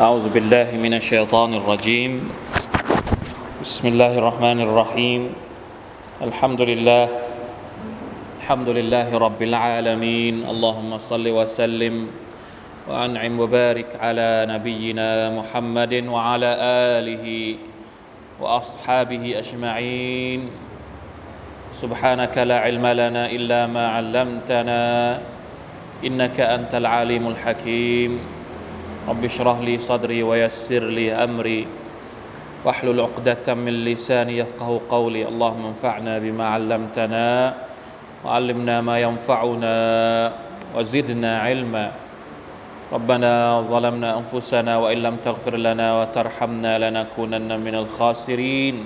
أعوذ بالله من الشيطان الرجيم. بسم الله الرحمن الرحيم. الحمد لله. الحمد لله رب العالمين. اللهم صل وسلم وأنعم وبارك على نبينا محمد وعلى آله وأصحابه أجمعين. سبحانك لا علم لنا إلا ما علمتنا. إنك أنت العليم الحكيم. رب اشرح لي صدري ويسر لي أمري. واحلل عقدة من لساني يفقه قولي. اللهم انفعنا بما علمتنا وعلمنا ما ينفعنا وزدنا علما. ربنا ظلمنا أنفسنا وإن لم تغفر لنا وترحمنا لنكونن من الخاسرين.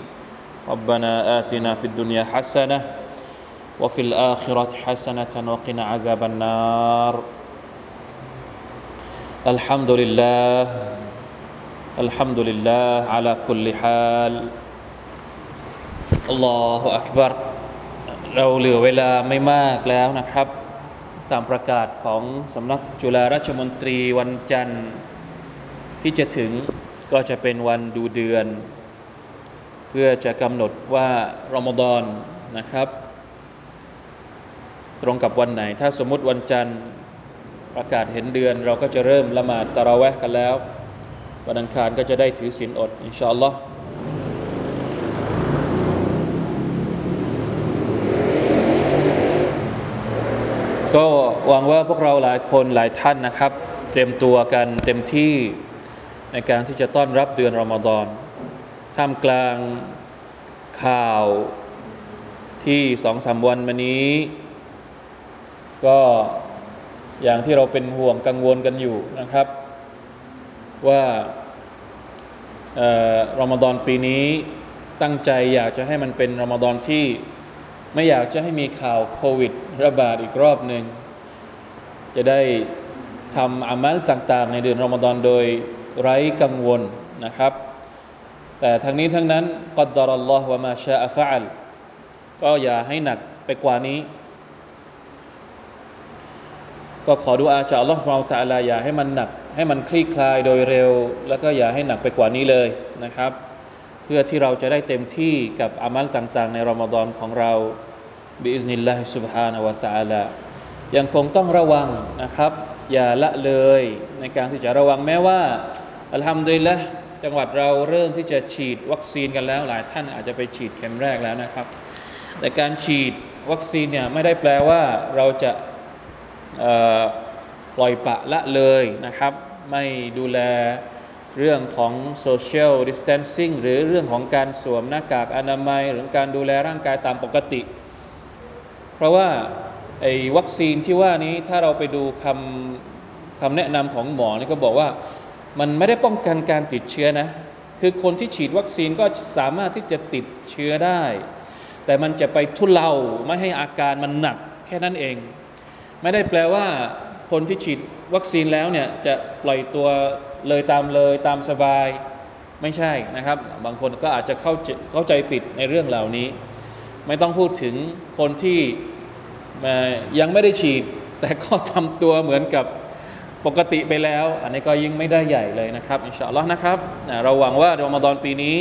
ربنا آتنا في الدنيا حسنة وفي الآخرة حسنة وقنا عذاب النار. الحمد لله الحمد لله على كل حال الله أكبر เราเหลือเวลาไม่มากแล้วนะครับ ตามประกาศของสำนักจุฬาราชมนตรีวันจันทร์ที่จะถึงก็จะเป็นวันดูเดือน เพื่อจะกำหนดว่ารอมฎอนนะครับ ตรงกับวันไหน ถ้าสมมุติวันจันทร์ ประกาศเห็นเดือน เราก็จะเริ่มละหมาดตะเราะแวะกันแล้ววันอังคารก็จะได้ถือศีลอด อินชาอัลลอฮ์ก็หวังว่าพวกเราหลายคนหลายท่านนะครับ เตรียมตัวกันเต็มที่ในการที่จะต้อนรับเดือนรอมฎอนท่ามกลางข่าวที่สองสามวันมานี้ ก็ อย่างที่เราเป็นห่วงกังวลกันอยู่นะครับ ว่ารอมฎอนปีนี้ตั้งใจอยากจะให้มันเป็นรอมฎอนที่ไม่อยากจะให้มีข่าวโควิด ระบาดอีกรอบหนึ่งจะได้ทำอามัลต่างๆ ในเดือนรอมฎอนโดยไร้กังวลนะครับ แต่ทั้งนี้ทั้งนั้นกัดดารัลลอฮ์วะมาชาอัฟอัลก็อย่าให้หนักไปกว่านี้ ก็ขอดูอาจากอัลลอฮ์เราตะลาอย่าให้มันหนัก ให้มันคลี่คลายโดยเร็ว แล้วก็อย่าให้หนักไปกว่านี้เลยนะครับ เพื่อที่เราจะได้เต็มที่กับอามัลต่างๆ ในรอมฎอนของเราบิอิสนิลลาฮิสุบฮานะวะตะอาลายังคงต้องระวังนะครับ อย่าละเลยในการที่จะระวังแม้ว่าอัลฮัมดุลิลละจังหวัดเราเริ่มที่จะฉีดวัคซีนกันแล้ว หลายท่านอาจจะไปฉีดเข็มแรกแล้วนะครับ แต่การฉีดวัคซีนเนี่ยไม่ได้แปลว่าเราจะ ปล่อยปะละเลยนะครับ ไม่ดูแลเรื่องของ social distancing หรือเรื่องของการสวมหน้ากากอนามัย หรือการดูแลร่างกายตามปกติ เพราะว่าไอ้วัคซีนที่ว่านี้ถ้าเราไปดูคำคำแนะนำของหมอนี่ก็บอกว่ามันไม่ได้ป้องกันการติดเชื้อนะ คือคนที่ฉีดวัคซีนก็สามารถที่จะติดเชื้อได้ แต่มันจะไปทุเลาไม่ให้อาการมันหนักแค่นั้นเอง ไม่ได้แปลว่าคนที่ฉีดวัคซีนแล้วเนี่ยจะปล่อยตัวเลยตามเลยตามสบายไม่ใช่นะครับ บางคนก็อาจจะเข้าเข้าใจผิดในเรื่องเหล่านี้ ไม่ต้องพูดถึงคนที่ยังไม่ได้ฉีด แต่ก็ทำตัวเหมือนกับปกติไปแล้ว อันนี้ก็ยิ่งไม่ได้ใหญ่เลยนะครับอินชาอัลลอฮ์นะครับเราหวังว่ารอมฎอนปีนี้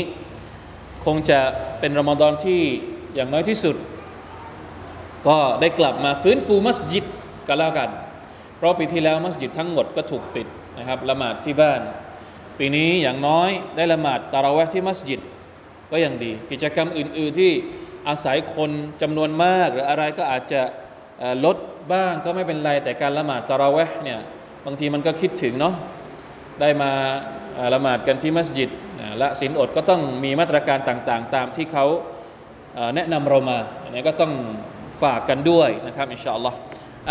คงจะเป็นรอมฎอนที่อย่างน้อยที่สุด ก็ได้กลับมาฟื้นฟูมัสยิด ก็แล้วกัน เพราะปีที่แล้วมัสยิดทั้งหมดก็ถูกปิดนะครับละหมาดที่บ้าน ปีนี้อย่างน้อยได้ละหมาดตาราเวะที่มัสยิดก็ยังดี กิจกรรมอื่น ๆ ที่อาศัยคนจำนวนมาก หรืออะไรก็อาจจะลดบ้างก็ไม่เป็นไร แต่การละหมาดตาราเวะเนี่ยบางทีมันก็คิดถึงเนาะได้มาละหมาดกันที่มัสยิดละสินอดก็ต้องมีมาตรการต่างๆ ตามที่เขาแนะนำเรามาอันนี้ก็ต้องฝากกันด้วยนะครับ อินชาอัลลอฮ์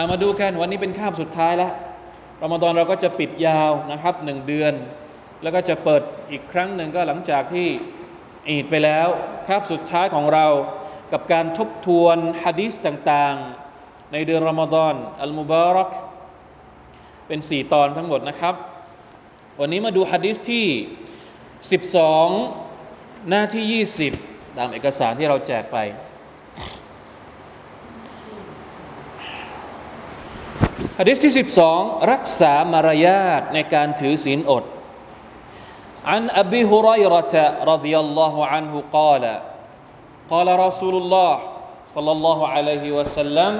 ามาดูกันวันนี้เป็นคาบสุดท้ายแล้วรอมฎอนเราก็จะปิดยาวนะครับหนึ่งเดือน แล้วก็จะเปิดอีกครั้งหนึ่งก็หลังจากที่อีดไปแล้วคาบสุดท้ายของเรากับการทบทวนฮะดีษต่างๆ ในเดือนรอมฎอนอัลมุบารักเป็นสี่ตอนทั้งหมดนะครับ วันนี้มาดูฮะดีษที่ 12 หน้าที่ 20 ตามเอกสารที่เราแจกไป ฮะดิษที่ 12 รักษามารยาทในการถือศีลอด عن أبي هريرة رضي الله عنه قال قال رسول الله صلى الله عليه وسلم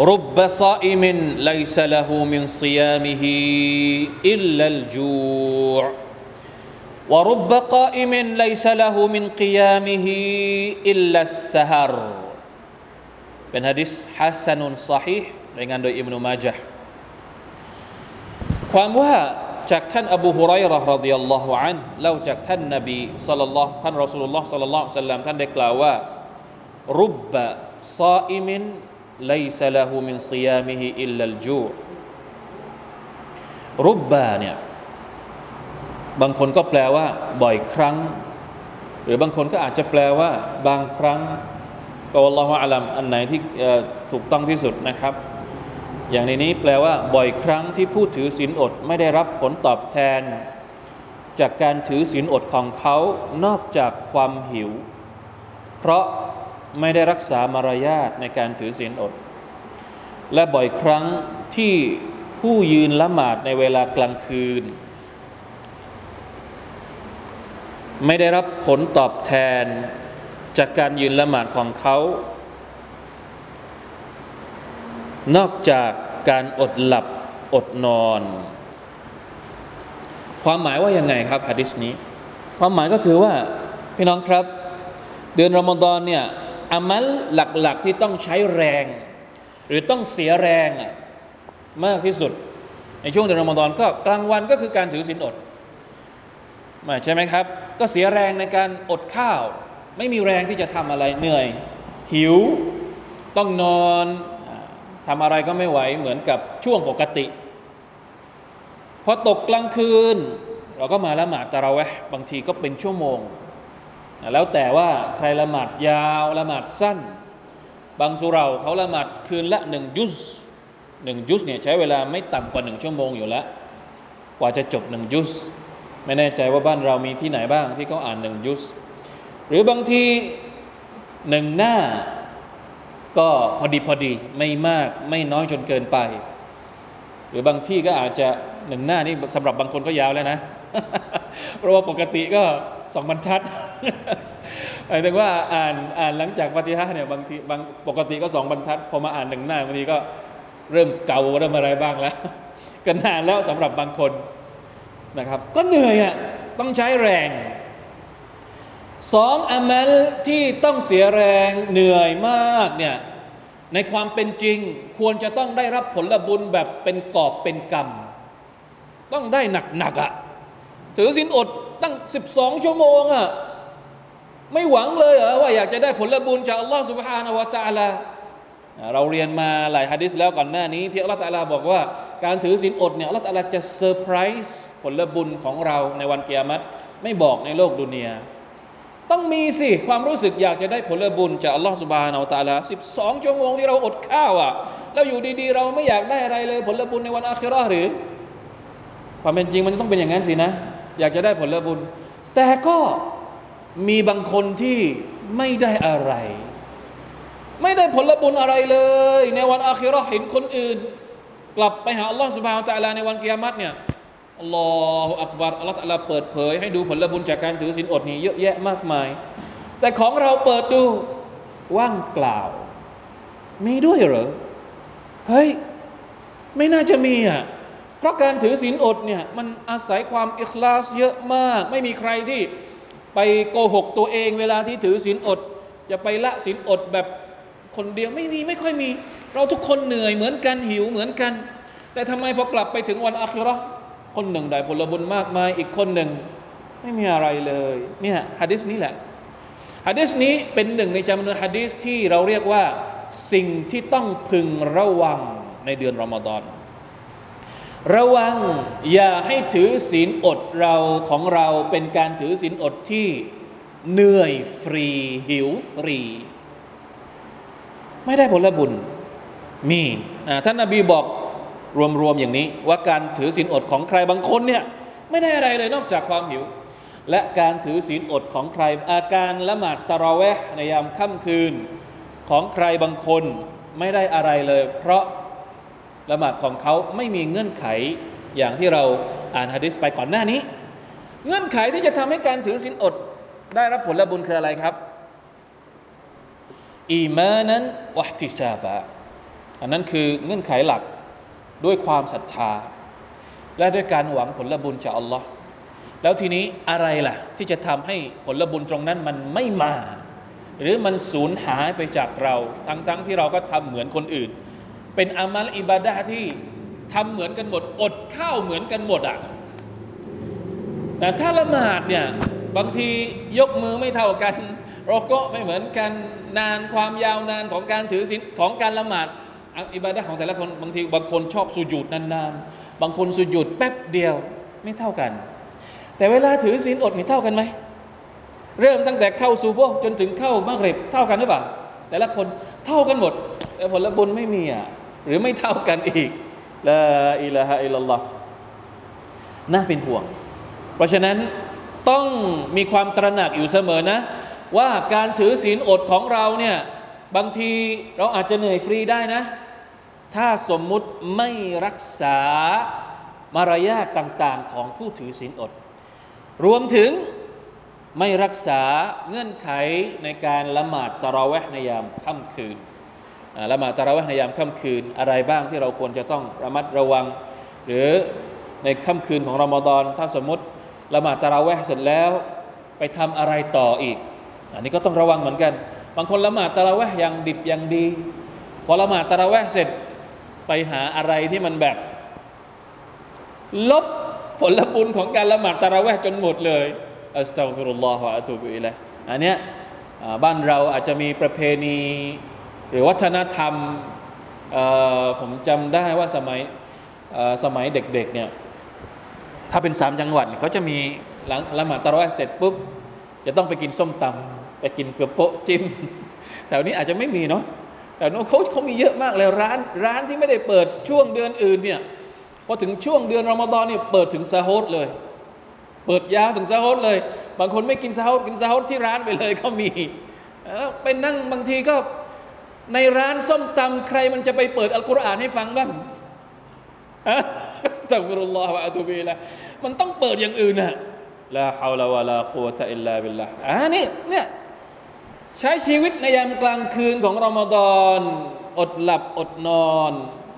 رب صائم ليس له من صيامه إلا الجوع ورب قائم ليس له من قيامه إلا السهر เป็นฮะดิษฮัสซันุนซอฮีรายงานโดยอิบนุมาจห์ความว่าจากท่านอบูฮุไรเราะห์รดิยัลลอฮุอันเล่าจากท่านนบีสัลลัลลอฮุท่านรอสูลุลลอฮ์สัลลัลลอฮุสัลลัมท่านได้กล่าวว่ารุบบะซาอิมิน ليس له من صيامه إلا الجوع รุบบาเนี่ยบางคนก็แปลว่า บ่อยครั้ง หรือบางคนก็อาจจะแปลว่า บางครั้ง ก็อัลลอฮฺอัลัมอันไหนที่ถูกต้องที่สุดนะครับ อย่างในนี้แปลว่าบ่อยครั้งที่ผู้ถือศีลอดไม่ได้รับผลตอบแทน จากการถือศีลอดของเขานอกจากความหิว เพราะไม่ได้รักษามารยาทในการถือศีลอด และบ่อยครั้งที่ผู้ยืนละหมาดในเวลากลางคืน ไม่ได้รับผลตอบแทน จากการยืนละหมาดของเขา นอกจากการอดหลับอดนอน ความหมายว่ายังไงครับฮะดิษนี้ ความหมายก็คือว่าพี่น้องครับ เดือนรอมฎอนเนี่ยอามัลหลักๆที่ต้องใช้แรง หรือต้องเสียแรงมากที่สุด ในช่วงเดือนรอมฎอนก็กลางวันก็คือการถือศีลอดใช่ไหมครับ ก็เสียแรงในการอดข้าว ไม่มีแรงที่จะทำอะไรเหนื่อย หิวต้องนอนทำอะไรก็ไม่ไหวเหมือนกับช่วงปกติพอตกกลางคืน เราก็มาละหมาดตะเราะเวห์บางทีก็เป็นชั่วโมง แล้วแต่ว่าใครละหมาดยาวละหมาดสั้น บางสุเราเขาละหมาดคืนละหนึ่งยุสหนึ่งยุสเนี่ยใช้เวลาไม่ต่ำกว่าหนึ่งชั่วโมงอยู่แล้ว กว่าจะจบหนึ่งยุสไม่แน่ใจว่าบ้านเรามีที่ไหนบ้างที่เขาอ่านหนึ่งยุส หรือบางทีหนึ่งหน้า ก็พอดีพอดีไม่มากไม่น้อยจนเกินไป หรือบางที่ก็อาจจะหนึ่งหน้านี่สำหรับบางคนก็ยาวแล้วนะ เพราะว่าปกติก็สองบรรทัดหมายถึงว่าอ่านอ่านหลังจากปฏิฮะเนี่ยบางทีบางปกติก็สองบรรทัดพอมาอ่านหนึ่งหน้าบางทีก็เริ่มเก่าเริ่มอะไรบ้างแล้วก็นานแล้วสำหรับบางคนนะครับ ก็เหนื่อยอะต้องใช้แรง สองอามัลที่ต้องเสียแรงเหนื่อยมากเนี่ยในความเป็นจริงควรจะต้องได้รับผลบุญแบบเป็นกอบเป็นกรรม ต้องได้หนักๆอะ่ะถือสินอดตั้งสิบสองชั่วโมงอะ่ะไม่หวังเลยเหรอว่าอยากจะได้ผลบุญจากอัลลอฮฺสุบฮานาวะตาลาเราเรียนมาหลายฮะดิษแล้วก่อนหน้านี้ ที่อัลลอฮฺตาลาบอกว่า การถือศีลอดเนี่ยอัลลอฮฺตาลาจะเซอร์ไพรส์ผลบุญของเราในวันเกียรติไม่บอกในโลกดุนยา ต้องมีสิ ความรู้สึกอยากจะได้ผลบุญจากอัลลอฮฺสุบานอัลตาลาสิบสองชั่วโมงที่เราอดข้าวอะแล้วอยู่ดีๆ เราไม่อยากได้อะไรเลยผลบุญในวันอาคิรอหรือ ความเป็นจริงมันจะต้องเป็นอย่างนั้นสินะ อยากจะได้ผลบุญ แต่ก็มีบางคนที่ไม่ได้อะไร ไม่ได้ผลบุญอะไรเลย ในวันอาคิรอเห็นคนอื่น กลับไปหาอัลลอฮฺสุบานอัลตาลาในวันกิยามัตเนี่ย อัลลอฮฺอักบารอัลลอฮฺเปิดเผย ให้ดูผลบุญจากการถือศีลอดนี้เยอะแยะมากมาย แต่ของเราเปิดดูว่างเปล่า มีด้วยเหรอ เฮ้ย ไม่น่าจะมีอะเพราะการถือศีลอดเนี่ยมันอาศัยความอิคลาสเยอะมาก ไม่มีใครที่ไปโกหกตัวเองเวลาที่ถือศีลอด จะไปละศีลอดแบบคนเดียวไม่มีไม่ค่อยมี เราทุกคนเหนื่อยเหมือนกันหิวเหมือนกัน แต่ทำไมพอกลับไปถึงวันอัครา คนหนึ่งได้ผลบุญมากมาย อีกคนหนึ่งไม่มีอะไรเลยเนี่ยฮะดิษนี้แหละฮะดิษนี้เป็นหนึ่งในจำนวนฮะดิษที่เราเรียกว่าสิ่งที่ต้องพึงระวังในเดือนรอมฎอนระวังอย่าให้ถือศีลอดเราของเราเป็นการถือศีลอดที่เหนื่อยฟรี หิวฟรี ไม่ได้ผลบุญมีท่านนาบีบอก รวมๆอย่างนี้ ว่าการถือศีลอดของใครบางคนเนี่ยไม่ได้อะไรเลยนอกจากความหิว และการถือศีลอดของใครอาการละหมาดตะรอเวะในยามค่ำคืนของใครบางคนไม่ได้อะไรเลย เพราะละหมาดของเขาไม่มีเงื่อนไขอย่างที่เราอ่านฮะดิษไปก่อนหน้านี้ เงื่อนไขที่จะทำให้การถือศีลอด ได้รับผลบุญคืออะไรครับอีมานั้นวะติซาบะอันนั้นคือเงื่อนไขหลัก ด้วยความศรัทธา และด้วยการหวังผลบุญจากอัลลอฮ์แล้วทีนี้อะไรล่ะ ที่จะทำให้ผลบุญตรงนั้นมันไม่มา หรือมันสูญหายไปจากเรา ทั้งๆทที่เราก็ทำเหมือนคนอื่น เป็นอามัลอิบาดะที่ทำเหมือนกันหมด อดข้าวเหมือนกันหมดอะแต่ถ้าละหมาดเนี่ยบางทียกมือไม่เท่ากันเราก็ไม่เหมือนกันนานความยาวนานของการถือศีลของการละหมาด อิบาดะของแต่ละคนบางทีบางคนชอบสุญูดนานๆ บางคนสุญูดแป๊บเดียวไม่เท่ากัน แต่เวลาถือศีลอดมีเท่ากันไหม เริ่มตั้งแต่เข้าซูโบจนถึงเข้ามากริบเท่ากันหรือเปล่า แต่ละคนเท่ากันหมด แต่ผลบุญไม่มีอะหรือไม่เท่ากันอีกลาอิลาฮะอิลลัลลอฮ์น่าเป็นห่วง เพราะฉะนั้นต้องมีความตระหนักอยู่เสมอนะ ว่าการถือศีลอดของเราเนี่ยบางทีเราอาจจะเหนื่อยฟรีได้นะ ถ้าสมมุติไม่รักษามารยาทต่างๆ ของผู้ถือศีลอด รวมถึงไม่รักษาเงื่อนไขในการละหมาดตะราะเวหในยามค่ำคืนละหมาดตะราะเวหในยามค่ำคืนอะไรบ้างที่เราควรจะต้องระมัดระวัง หรือในค่ำคืนของรอมฎอนถ้าสมมติละหมาดตะราะเวหเสร็จแล้วไปทำอะไรต่ออีก อันนี้ก็ต้องระวังเหมือนกัน บางคนละหมาดตะราะเวหอย่างดิบอย่างดี พอละหมาดตะราะเวหเสร็จ ไปหาอะไรที่มันแบบ ลบผลบุญของการละหมาดตะระเวห์จนหมดเลยอัสตัฟิรุลลอฮฺวะอะตูบิอิลัยอันเนี้ยบ้านเราอาจจะมีประเพณี หรือวัฒนธรรมผมจำได้ว่าสมัยสมัยเด็กๆเนี่ยถ้าเป็นสามจังหวัดเขาจะมีหลังละหมาดตะราะห์เสร็จปุ๊บ จะต้องไปกินส้มตำไปกินเกลือโปะจิ้มแถวนี้อาจจะไม่มีเนาะ แต่นู้นเขาเขามีเยอะมากเลยร้านร้านที่ไม่ได้เปิดช่วงเดือนอื่นเนี่ยพอถึงช่วงเดือนรอมฎอนเนี่ยเปิดถึงซาโฮร์เลย เปิดยาวถึงซาโฮร์เลย บางคนไม่กินซาโฮร์กินซาโฮร์ที่ร้านไปเลยก็มีไปนั่งบางทีก็ในร้านส้มตำใครมันจะไปเปิดอัลกุรอานให้ฟังบ้างأستغفر الله وأتوب إليه มันต้องเปิดอย่างอื่นอะ لا حول ولا قوة إلا بالله อ่านี่เนี่ย ใช้ชีวิตในยามกลางคืนของรอมฎอนอดหลับอดนอน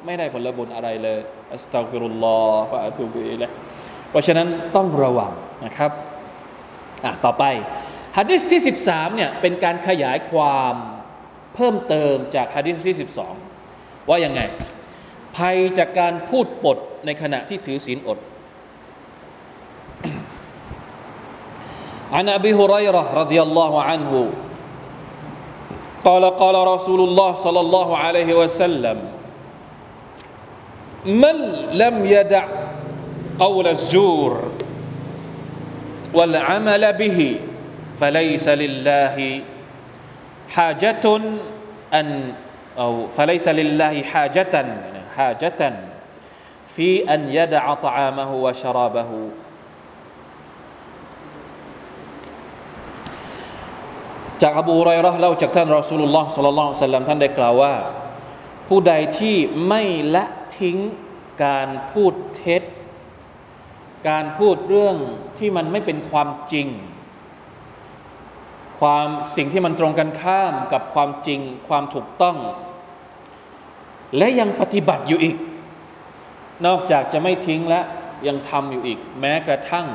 ไม่ได้ผลบุญอะไรเลยอัสตักฟิรุลลอฮฺวะอะตูบิละเพราะฉะนั้นต้องระวังนะครับอ่ะต่อไปฮะดิษที่ 13เนี่ยเป็นการขยายความเพิ่มเติมจากฮะดิษที่ 12 ว่ายังไง ภัยจากการพูดปดในขณะที่ถือศีลอด عن أبي هريرة رضي الله عنه قال قال رسول الله صلى الله عليه وسلم من لم يدع قول الزور والعمل به فليس لله حاجة أن أو فليس لله حاجة حاجة في أن يدع طعامه وشرابه จากอบูไรราะเล่าจากท่านรอสูลุลลอฮ์สัลลัลลอฮุอะลัยฮิวะซัลลัมท่านได้กล่าวว่า ผู้ใดที่ไม่ละทิ้งการพูดเท็จ การพูดเรื่องที่มันไม่เป็นความจริง ความสิ่งที่มันตรงกันข้ามกับความจริง ความถูกต้อง และยังปฏิบัติอยู่อีก นอกจากจะไม่ทิ้งและยังทำอยู่อีก แม้กระทั่ง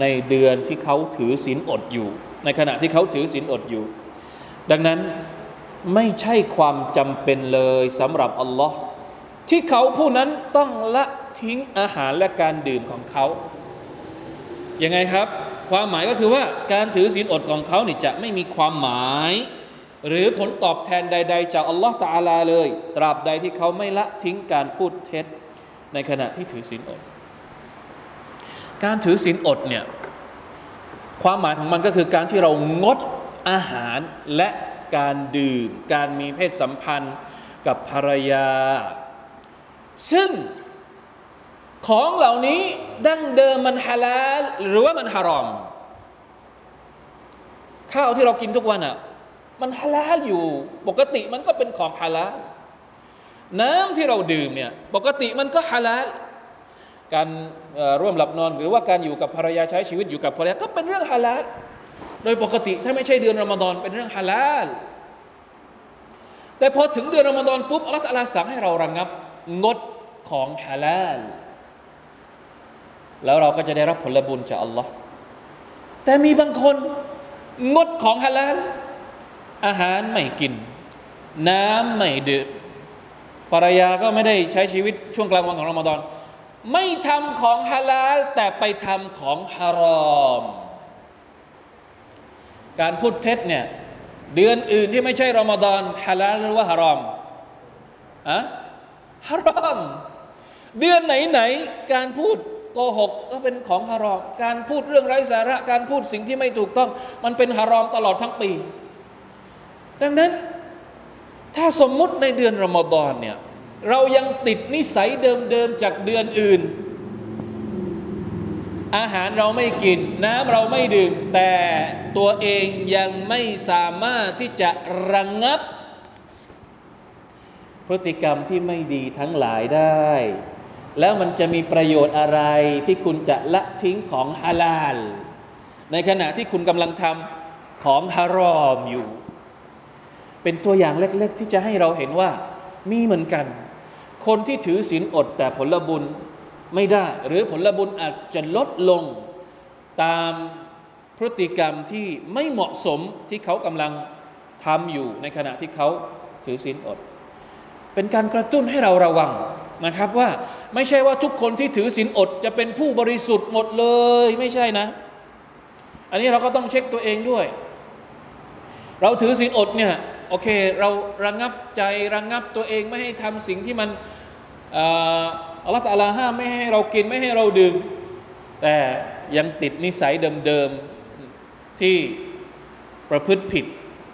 ในเดือนที่เขาถือศีลอดอยู่ ในขณะที่เขาถือศีลอดอยู่ ดังนั้นไม่ใช่ความจำเป็นเลยสำหรับอัลลอฮ์ที่เขาผู้นั้นต้องละทิ้งอาหารและการดื่มของเขายังไงครับ ความหมายก็คือว่าการถือศีลอดของเขานี่จะไม่มีความหมาย หรือผลตอบแทนใด ๆ จากอัลลอฮฺตาลาเลย ตราบใดที่เขาไม่ละทิ้งการพูดเท็จ ในขณะที่ถือศีลอด การถือศีลอดเนี่ย ความหมายของมันก็คือการที่เรางดอาหารและการดื่ม การมีเพศสัมพันธ์กับภรรยา ซึ่งของเหล่านี้ดั้งเดิมมันฮาลาลหรือว่ามันฮารอม ข้าวที่เรากินทุกวันอะ่ะมันฮาลาลอยู่ ปกติมันก็เป็นของฮาลาลน้ำที่เราดื่มเนี่ย ปกติมันก็ฮาลาล การร่วมหลับนอน หรือว่าการอยู่กับภรรยาใช้ชีวิตอยู่กับภรรยาก็เป็นเรื่องฮาลาลโดยปกติถ้าไม่ใช่เดือนรอมฎอนเป็นเรื่องฮาลาลแต่พอถึงเดือนรอมฎอนปุ๊บอัลลอฮฺสั่งให้เราระงงับ งดของฮาลาลแล้วเราก็จะได้รับผลบุญจากอัลลอฮ์แต่มีบางคนงดของฮาลาลอาหารไม่กิน น้ำไม่ดื่มภรรยาก็ไม่ได้ใช้ชีวิตช่วงกลางวันของรอมฎอน ไม่ทำของฮาลาลแต่ไปทำของฮารอม การพูดเท็จเนี่ยเดือนอื่นที่ไม่ใช่รอมฎอนฮาลาลหรือว่าฮารอมอะฮารอม เดือนไหนไหนการพูดโกหกก็เป็นของฮารอม การพูดเรื่องไร้สาระ การพูดสิ่งที่ไม่ถูกต้อง มันเป็นฮารอมตลอดทั้งปี ดังนั้น ถ้าสมมุติในเดือนรอมฎอนเนี่ย เรายังติดนิสัยเดิมๆจากเดือนอื่น อาหารเราไม่กิน น้ำเราไม่ดื่ม แต่ตัวเองยังไม่สามารถที่จะระงงับ พฤติกรรมที่ไม่ดีทั้งหลายได้ แล้วมันจะมีประโยชน์อะไรที่คุณจะละทิ้งของฮาลาล ในขณะที่คุณกำลังทำของฮารอมอยู่ เป็นตัวอย่างเล็กๆ ที่จะให้เราเห็นว่ามีเหมือนกัน คนที่ถือศีลอดแต่ผลบุญไม่ได้ หรือผลบุญอาจจะลดลงตามพฤติกรรมที่ไม่เหมาะสมที่เขากำลังทำอยู่ในขณะที่เขาถือศีลอด เป็นการกระตุ้นให้เราระวังนะครับว่าไม่ใช่ว่าทุกคนที่ถือศีลอด จะเป็นผู้บริสุทธิ์หมดเลยไม่ใช่นะ อันนี้เราก็ต้องเช็คตัวเองด้วย เราถือศีลอดเนี่ยโอเค เราระงงับใจระงงับตัวเองไม่ให้ทำสิ่งที่มัน อัลลอฮฺตาลาห้ามไม่ให้เรากินไม่ให้เราดื่มแต่ยังติดนิสัยเดิมๆที่ประพฤติผิด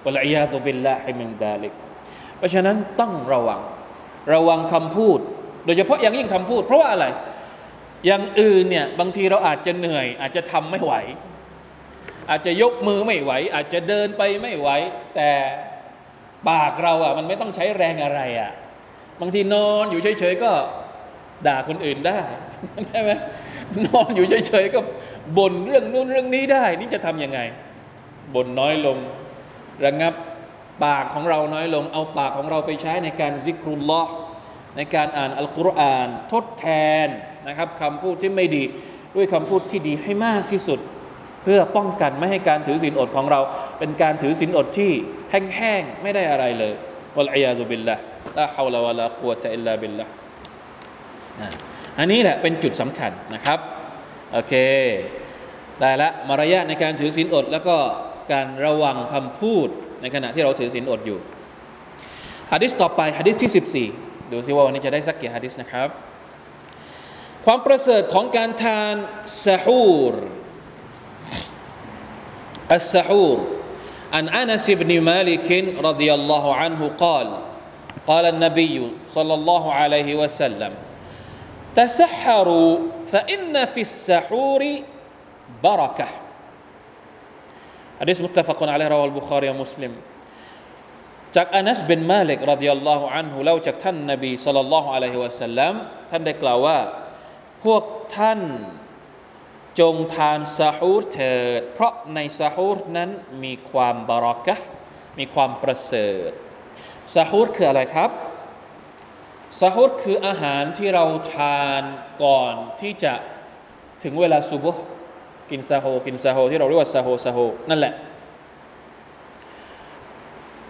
วะลัยยาตุบิลละฮิมินดาลิก เพราะฉะนั้นต้องระวัง ระวังคำพูด โดยเฉพาะอย่างยิ่งคำพูด เพราะว่าอะไร อย่างอื่นเนี่ยบางทีเราอาจจะเหนื่อย อาจจะทำไม่ไหว อาจจะยกมือไม่ไหว อาจจะเดินไปไม่ไหว แต่ปากเราอะมันไม่ต้องใช้แรงอะไรอะ บางทีนอนอยู่เฉยๆก็ด่าคนอื่นได้ใช่ไหมนอนอยู่เฉยๆก็บ่นเรื่องนู้นเรื่องนี้ได้ นี่จะทํำยังไงบ่นน้อยลงระงับปากของเราน้อยลง เอาปากของเราไปใช้ในการซิกรุลลอในการอ่านอัลกุรอาน ทดแทนนะครับคำพูดที่ไม่ดีด้วยคำพูดที่ดีให้มากที่สุด เพื่อป้องกันไม่ให้การถือศีลอดของเรา เป็นการถือศีลอดที่แห้งๆไม่ได้อะไรเลยวะลัยยาซุบิลละ ลาฮาวลาวะลากุวะตะอิลลาบิลละอันนี้แหละเป็นจุดสำคัญนะครับ โอเค ได้ละมารยาทในการถือศีลอด แล้วก็การระวังคำพูดในขณะที่เราถือศีลอดอยู่ฮะดิษต่อไปฮะดิษที่ 14 ดูซิว่าวันนี้จะได้สักกี่ฮะดิษนะครับ ความประเสริฐของการทานซาฮูรอัสซาฮูร عن انس بن مالك رضي الله عنه قال قال النبي صلى الله عليه وسلم تسحروا فان في السحور بركه حديث متفق عليه رواه البخاري ومسلم จากอานัสบินมาลิกรดิยัลลอฮุอันฮุเล่าจากท่านนบีสัลลัลลอฮุอะลัยฮิวะสัลลัมท่านได้กล่าวว่าพวกท่านจงทานซาฮูรเถิด เพราะในซาฮูรนั้นมีความบารักะมีความประเสริฐ ซาฮูรคืออะไรครับซาฮูรคืออาหารที่เราทานก่อนที่จะถึงเวลาซุบฮ์กินซาโฮร์กินซาโฮร์ที่เราเรียกว่าซาโฮร์ซาโฮร์นั่นแหละ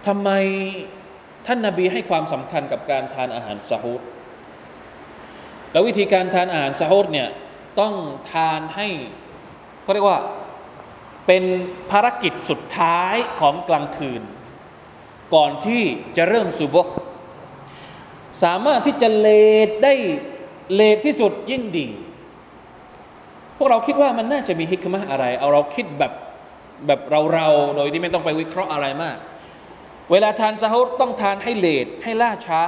ทำไมท่านนาบีให้ความสำคัญกับการทานอาหารซาฮูรแล้ววิธีการทานอาหารซาฮูรเนี่ยต้องทานให้เขาเรียกว่าเป็นภารกิจสุดท้ายของกลางคืน ก่อนที่จะเริ่มสุบกสามารถที่จะเลทได้เลทที่สุดยิ่งดี พวกเราคิดว่ามันน่าจะมีฮิกมะอะไร เอาเราคิดแบบแบบเราๆโดยที่ไม่ต้องไปวิเคราะห์อะไรมาก เวลาทานซาฮุรต้องทานให้เลทให้ล่าช้า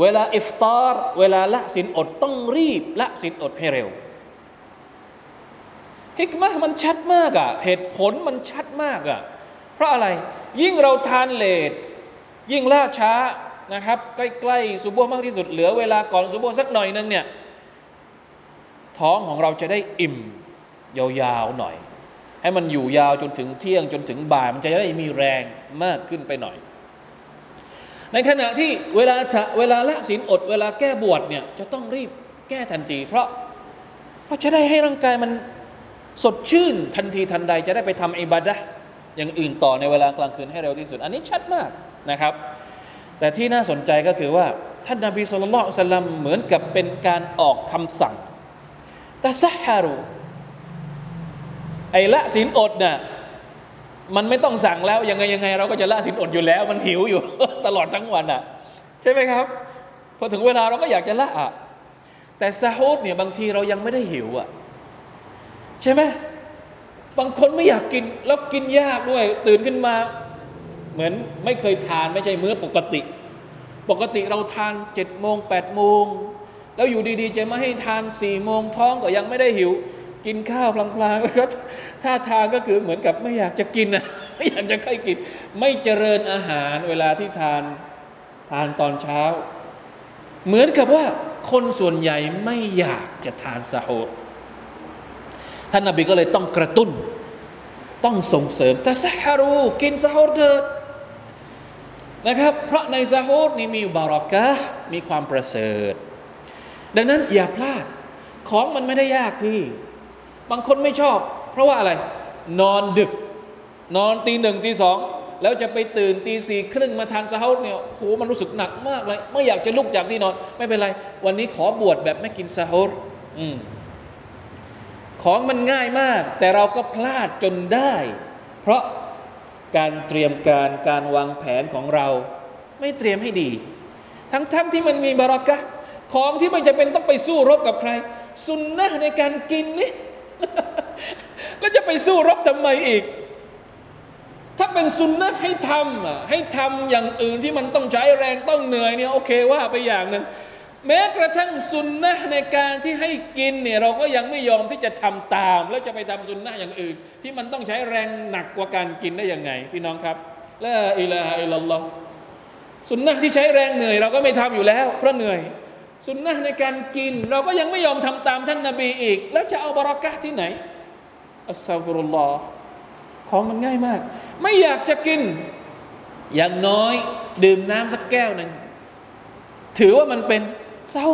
เวลาอิฟตาร์เวลาละสินอดต้องรีบละสินอดให้เร็วฮิกมะมันชัดมากอะ่ะเหตุผลมันชัดมากอะ่ะเพราะอะไร ยิ่งเราทานเลทยิ่งล่าช้านะครับ ใกล้ๆสุโบมากที่สุดเหลือเวลาก่อนสุโบสักหน่อยนึงเนี่ยท้องของเราจะได้อิ่มยาวๆหน่อย ให้มันอยู่ยาวจนถึงเที่ยงจนถึงบ่ายมันจะได้มีแรงมากขึ้นไปหน่อย ในขณะที่เวลาเวลาละศีลอด เวลาแก้บวชเนี่ยจะต้องรีบแก้ทันที เพราะเพราะจะได้ให้ร่างกายมันสดชื่นทันทีทันใดจะได้ไปทำอิบาดะ อย่างอื่นต่อในเวลากลางคืนให้เร็วที่สุด อันนี้ชัดมากนะครับ แต่ที่น่าสนใจก็คือว่า ท่านนาบีสุลต่านสัลลัมเหมือนกับเป็นการออกคำสั่งตาซาฮารุไอ้ละศีลอดน่ะมันไม่ต้องสั่งแล้วยังไงยังไง เราก็จะละศีลอดอยู่แล้ว มันหิวอยู่ ตลอดทั้งวันอะ ใช่ไหมครับพอถึงเวลาเราก็อยากจะละอะแต่ซาฮูดเนี่ยบางทีเรายังไม่ได้หิวอะใช่ไหม บางคนไม่อยากกินแล้วกินยากด้วย ตื่นขึ้นมา เหมือนไม่เคยทานไม่ใช่มื้อปกติ ปกติเราทานเจ็ดโมงแปดโมงแล้วอยู่ดีๆ จะมาให้ทานสี่โมงท้องก็ยังไม่ได้หิว กินข้าวพลางๆแล้วก็ถ้าทานก็คือเหมือนกับไม่อยากจะกินนะไม่อยากจะค่อยกิน ไม่เจริญอาหารเวลาที่ทานทานตอนเช้า เหมือนกับว่าคนส่วนใหญ่ไม่อยากจะทานสะโฮด ท่านนบีก็เลยต้องกระตุ้น ต้องส่งเสริมแต่สฮารูกินสะโฮดเถิดนะครับ เพราะในสะโฮดนี้มีบารอกะมีความประเสริฐ ดังนั้นอย่าพลาดของมันไม่ได้ยากที่ บางคนไม่ชอบ เพราะว่าอะไร นอนดึก นอนตีหนึ่งตีสองแล้วจะไปตื่นตีสี่ครึ่งมาทานสะโฮดเนี่ยโหมันรู้สึกหนักมากเลยไม่อยากจะลุกจากที่นอน ไม่เป็นไร วันนี้ขอบวชแบบไม่กินสะโฮดอืม ของมันง่ายมาก แต่เราก็พลาดจนได้ เพราะการเตรียมการการวางแผนของเรา ไม่เตรียมให้ดี ทั้งๆทที่มันมีบารักะของที่ไม่จะเป็นต้องไปสู้รบกับใคร สุนนะในการกินนี่แล้วจะไปสู้รบทำไมอีก ถ้าเป็นสุนนะให้ทำให้ทำอย่างอื่นที่มันต้องใช้แรงต้องเหนื่อยเนี่ยโอเคว่าไปอย่างหนึ่ง แม้กระทั่งสุนนะในการที่ให้กินเนี่ยเราก็ยังไม่ยอมที่จะทำตาม แล้วจะไปทำสุนนะอย่างอื่น ที่มันต้องใช้แรงหนักกว่าการกินได้ยังไง พี่น้องครับละอิลาฮะอิลลอฮสุนนะที่ใช้แรงเหนื่อย เราก็ไม่ทำอยู่แล้วเพราะเหนื่อย สุนนะในการกิน เราก็ยังไม่ยอมทำตามท่านนาบีอีก แล้วจะเอาบรักะที่ไหนอัสซาฟุรุลลอฮ์ของมันง่ายมาก ไม่อยากจะกิน อย่างน้อย ดื่มน้ำสักแก้วหนึ่งถือว่ามันเป็น เศร้า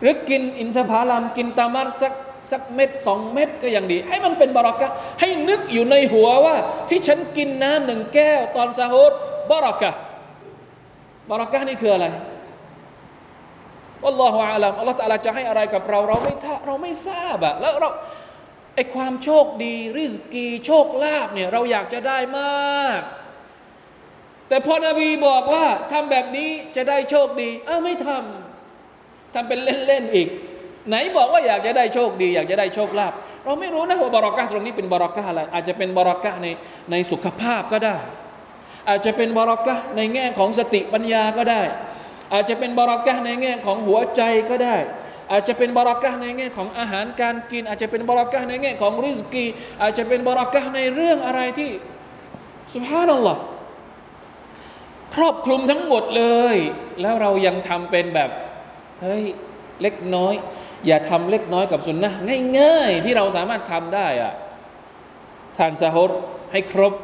หรือกินอินทผลัมกินตามัดสักสักเม็ดสองเม็ดก็ยังดี ให้มันเป็นบารักะให้นึกอยู่ในหัวว่า ที่ฉันกินน้ำหนึ่งแก้ว ตอนซาฮุดบารักะบารักะนี่คืออะไรอัลลอฮฺอาลัมอัลลอฮฺตะลาจะให้อะไรกับเรา เราไม่ท่าเราไม่ทราบอะแล้วเราไอความโชคดี ริสกี โชคลาภเนี่ยเราอยากจะได้มาก แต่พอนบีบอกว่าทำแบบนี้จะได้โชคดี อ้าวไม่ทำทำเป็นเล่นๆอีก ไหนบอกว่าอยากจะได้โชคดี อยากจะได้โชคลาภเราไม่รู้นะว่าบารอกะตรงนี้เป็นบารอกะอะไรอาจจะเป็นบารอกะในในสุขภาพก็ได้ อาจจะเป็นบารอกะในแง่ของสติปัญญาก็ได้ อาจจะเป็นบารอกะในแง่ของหัวใจก็ได้ อาจจะเป็นบารอกะในแง่ของอาหารการกิน อาจจะเป็นบารอกะในแง่ของริสกี อาจจะเป็นบารอกะในเรื่องอะไรที่สุภาพนัลลอฮ์ ครอบคลุมทั้งหมดเลย แล้วเรายังทำเป็นแบบเฮ้ยเล็กน้อย อย่าทำเล็กน้อยกับซุนนะฮ์ง่ายๆ ที่เราสามารถทำได้อะทานซาโฮร์ให้ครบ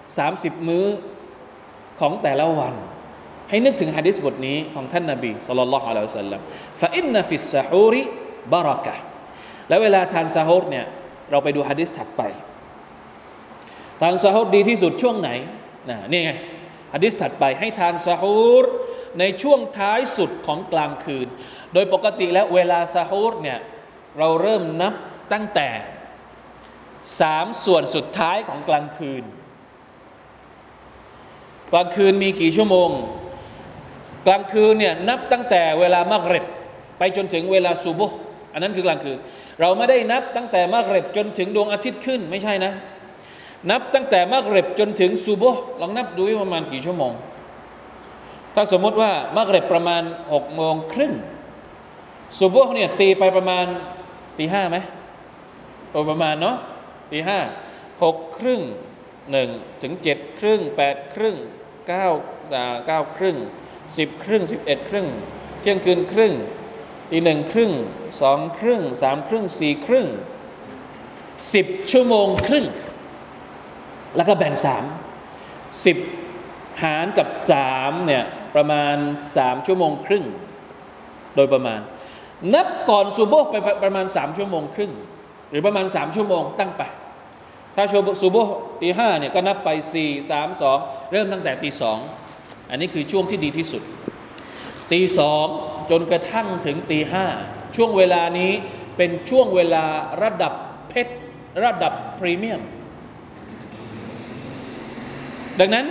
30 มื้อของแต่ละวัน ให้นึกถึงฮะดีษบทนี้ของท่านนาบี صلى الله عليه وسلم فإن في السحور بركة แล้วเวลาทานซาโฮร์เนี่ยเราไปดูฮะดีษถัดไป ทานซาฮดดีที่สุดช่วงไหนนะนี่ไง ฮะดิษถัดไปให้ทานซาฮูรในช่วงท้ายสุดของกลางคืน โดยปกติแล้วเวลาซาฮูรเนี่ยเราเริ่มนับตั้งแต่สามส่วนสุดท้ายของกลางคืน กลางคืนมีกี่ชั่วโมง กลางคืนเนี่ยนับตั้งแต่เวลามะกริบไปจนถึงเวลาซูบุอันนั้นคือกลางคืน เราไม่ได้นับตั้งแต่มะกริบจนถึงดวงอาทิตย์ขึ้นไม่ใช่นะ นับตั้งแต่มักเร็บจนถึงซูโบลองนับดูประมาณกี่ชั่วโมง ถ้าสมมติว่ามักเร็บประมาณหกโมงครึ่งซูโบเนี่ยตีไปประมาณตีห้าไหมประมาณเนาะตีห้าหกครึ่งหนึ่งถึงเจ็ดครึ่งแปดครึ่งเก้าสาเก้าครึ่งสิบครึ่งสิบเอ็ดครึ่ง เที่ยงคืนครึ่งตีหนึ่งครึ่งสองครึ่งสามครึ่งสี่ครึ่งสิบชั่วโมงครึ่ง แล้วก็แบ่งสามสิบหารกับสามเนี่ยประมาณสามชั่วโมงครึ่ง โดยประมาณ นับก่อนซูโบไปประมาณสามชั่วโมงครึ่ง หรือประมาณสามชั่วโมงตั้งไป ถ้าซูโบตีห้าเนี่ยก็นับไปสี่สามสองเริ่มตั้งแต่ตีสองอันนี้คือช่วงที่ดีที่สุด ตีสองจนกระทั่งถึงตีห้าช่วงเวลานี้เป็นช่วงเวลาระดับเพชรระดับพรีเมียม ดังนั้น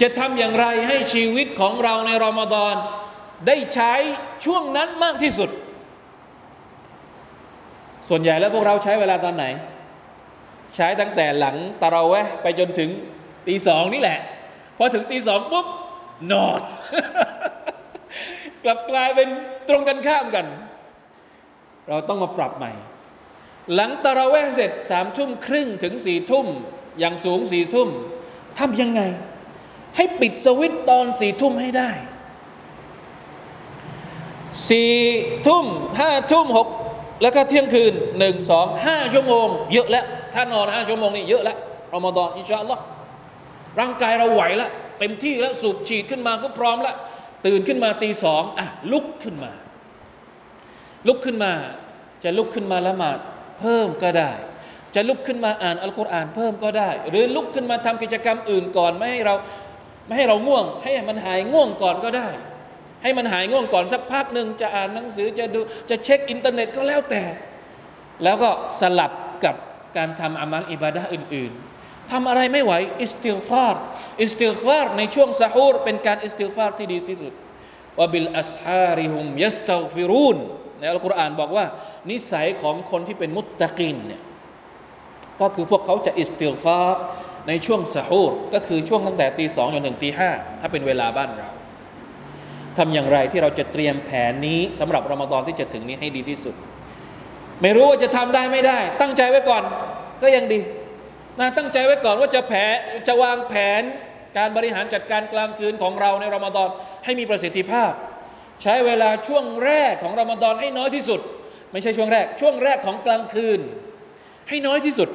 จะทำอย่างไรให้ชีวิตของเราในรอมฎอนได้ใช้ช่วงนั้นมากที่สุด ส่วนใหญ่แล้วพวกเราใช้เวลาตอนไหน ใช้ตั้งแต่หลังตะเราแวะไปจนถึงตีสองนี่แหละ พอถึงตีสองปุ๊บนอน กลับกลายเป็นตรงกันข้ามกัน เราต้องมาปรับใหม่ หลังตะเราแวะเสร็จสามทุ่มครึ่งถึงสี่ทุ่มอย่างสูงสี่ทุ่ม ทำยังไง ให้ปิดสวิตตอนสี่ทุ่มให้ได้สี่ทุ่มห้าทุ่มหกแล้วก็เที่ยงคืนหนึ่งสองห้าชั่วโมง เยอะแล้ว ถ้านอนห้าชั่วโมงนี่เยอะแล้วรอมฎอนอินชาอัลลอฮ์ร่างกายเราไหวแล้วเต็มที่แล้วสูบฉีดขึ้นมาก็พร้อมแล้วตื่นขึ้นมาตีสองอะลุกขึ้นมา ลุกขึ้นมา จะลุกขึ้นมาละหมาดเพิ่มก็ได้ จะลุกขึ้นมาอ่านอัลกุรอานเพิ่มก็ได้ หรือลุกขึ้นมาทำกิจกรรมอื่นก่อนไม่ให้เราไม่ให้เราง่วง ให้มันหายง่วงก่อนก็ได้ ให้มันหายง่วงก่อนสักพักหนึ่งจะอ่านหนังสือจะดูจะเช็คอินเทอร์เน็ตก็แล้วแต่ แล้วก็สลับกับการทำอามัลอิบาดะอื่น ๆทำอะไรไม่ไหวอิสติลฟาร์อิสติลฟาร์ในช่วงซาฮูรเป็นการอิสติลฟาร์ที่ดีที่สุดวบิลอัสฮาริฮุมยัสตัฟิรูนในอัลกุรอานบอกว่า นิสัยของคนที่เป็นมุตตะกินเนี่ย ก็คือพวกเขาจะอิสติฆฟารในช่วงซาฮูรก็คือช่วงตั้งแต่ตีสองจนถึงตีห้าถ้าเป็นเวลาบ้านเราทำอย่างไรที่เราจะเตรียมแผนนี้สำหรับรอมฎอนที่จะถึงนี้ให้ดีที่สุด ไม่รู้ว่าจะทำได้ไม่ได้ ตั้งใจไว้ก่อนก็ยังดีนะตั้งใจไว้ก่อนว่าจะแผนจะวางแผนการบริหารจัดการกลางคืนของเราในรอมฎอนให้มีประสิทธิภาพ ใช้เวลาช่วงแรกของรอมฎอนให้น้อยที่สุด ไม่ใช่ช่วงแรก ช่วงแรกของกลางคืน ให้น้อยที่สุด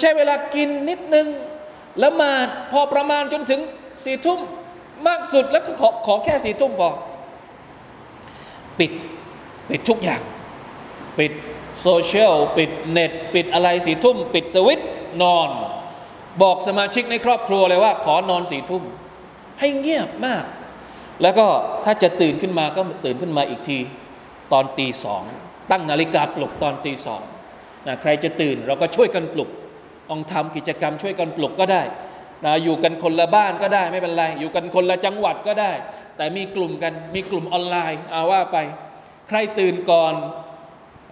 ใช้เวลากินนิดนึงละหมาดพอประมาณจนถึงสี่ทุ่มมากสุดแล้วก็ขอขอแค่สี่ทุ่มพอปิดปิดทุกอย่าง ปิดโซเชียลปิดเน็ต ปิดอะไรสี่ทุ่ม ปิดสวิตนอน บอกสมาชิกในครอบครัวเลยว่า ขอนอนสี่ทุ่ม ให้เงียบมาก แล้วก็ถ้าจะตื่นขึ้นมาก็ตื่นขึ้นมาอีกที ตอนตีสองตั้งนาฬิกาปลุกตอนตีสองนะใครจะตื่นเราก็ช่วยกันปลุก ต้องทำกิจกรรมช่วยกันปลุกก็ได้นะอยู่กันคนละบ้านก็ได้ไม่เป็นไร อยู่กันคนละจังหวัดก็ได้ แต่มีกลุ่มกันมีกลุ่มออนไลน์เอาว่าไป ใครตื่นก่อน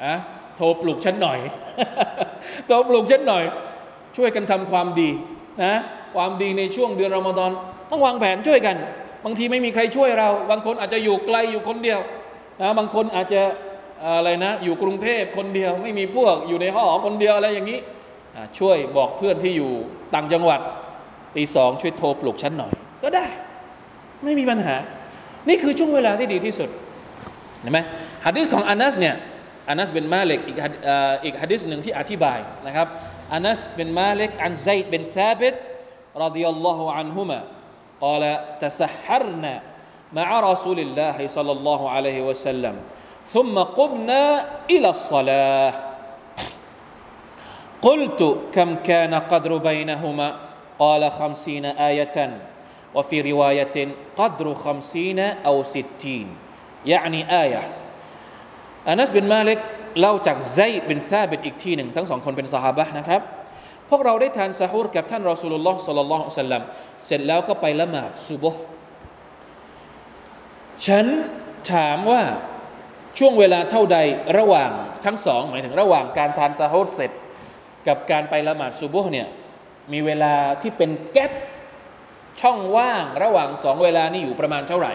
อะโทรปลุกฉันหน่อยโทรปลุกฉันหน่อย ช่วยกันทำความดีนะความดีในช่วงเดือนรอมฎอนต้องวางแผนช่วยกัน บางทีไม่มีใครช่วยเรา บางคนอาจจะอยู่ไกลอยู่คนเดียวนะบางคนอาจจะอะไรนะ อยู่กรุงเทพคนเดียว ไม่มีพวกอยู่ในหอคนเดียวอะไรอย่างนี้ ช่วยบอกเพื่อนที่อยู่ต่างจังหวัดตีสองช่วยโทรปลุกฉันหน่อย ก็ได้ ไม่มีปัญหา นี่คือช่วงเวลาที่ดีที่สุดเห็นไหมฮะดิษของอานัสเนี่ยอานัสเป็นมาเล็กอีกอีกฮะดิษหนึ่งที่อธิบายนะครับอานัสเป็นมาเล็กอันไซด์เป็นซาบิตรดิยัลลอฮุอันฮุมะ قال تسحرنا مع رسول الله صلى الله عليه وسلم ثم قمنا إلى الصلاة قلت كم كان قدر بينهما قال خمسين آية وفي رواية قدر خمسين أو ستين يعني آية أنس بن مالك เล่าจากไซด์เป็นซาบิดอีกทีหนึ่งทั้งสองคนเป็นสหายนะครับ พวกเราได้ทานซาฮูรกับท่านรอสูลุลลอฮ์สัลลัลลอฮุซัลลัมเสร็จแล้วก็ไปละหมาดซุบฮ์ฉันถามว่าช่วงเวลาเท่าใดระหว่างทั้งสอง หมายถึงระหว่างการทานซาฮูรเสร็จ กับการไปละหมาดซุบฮ์เนี่ยมีเวลาที่เป็นแกลบช่องว่างระหว่างสองเวลานี้อยู่ประมาณเท่าไหร่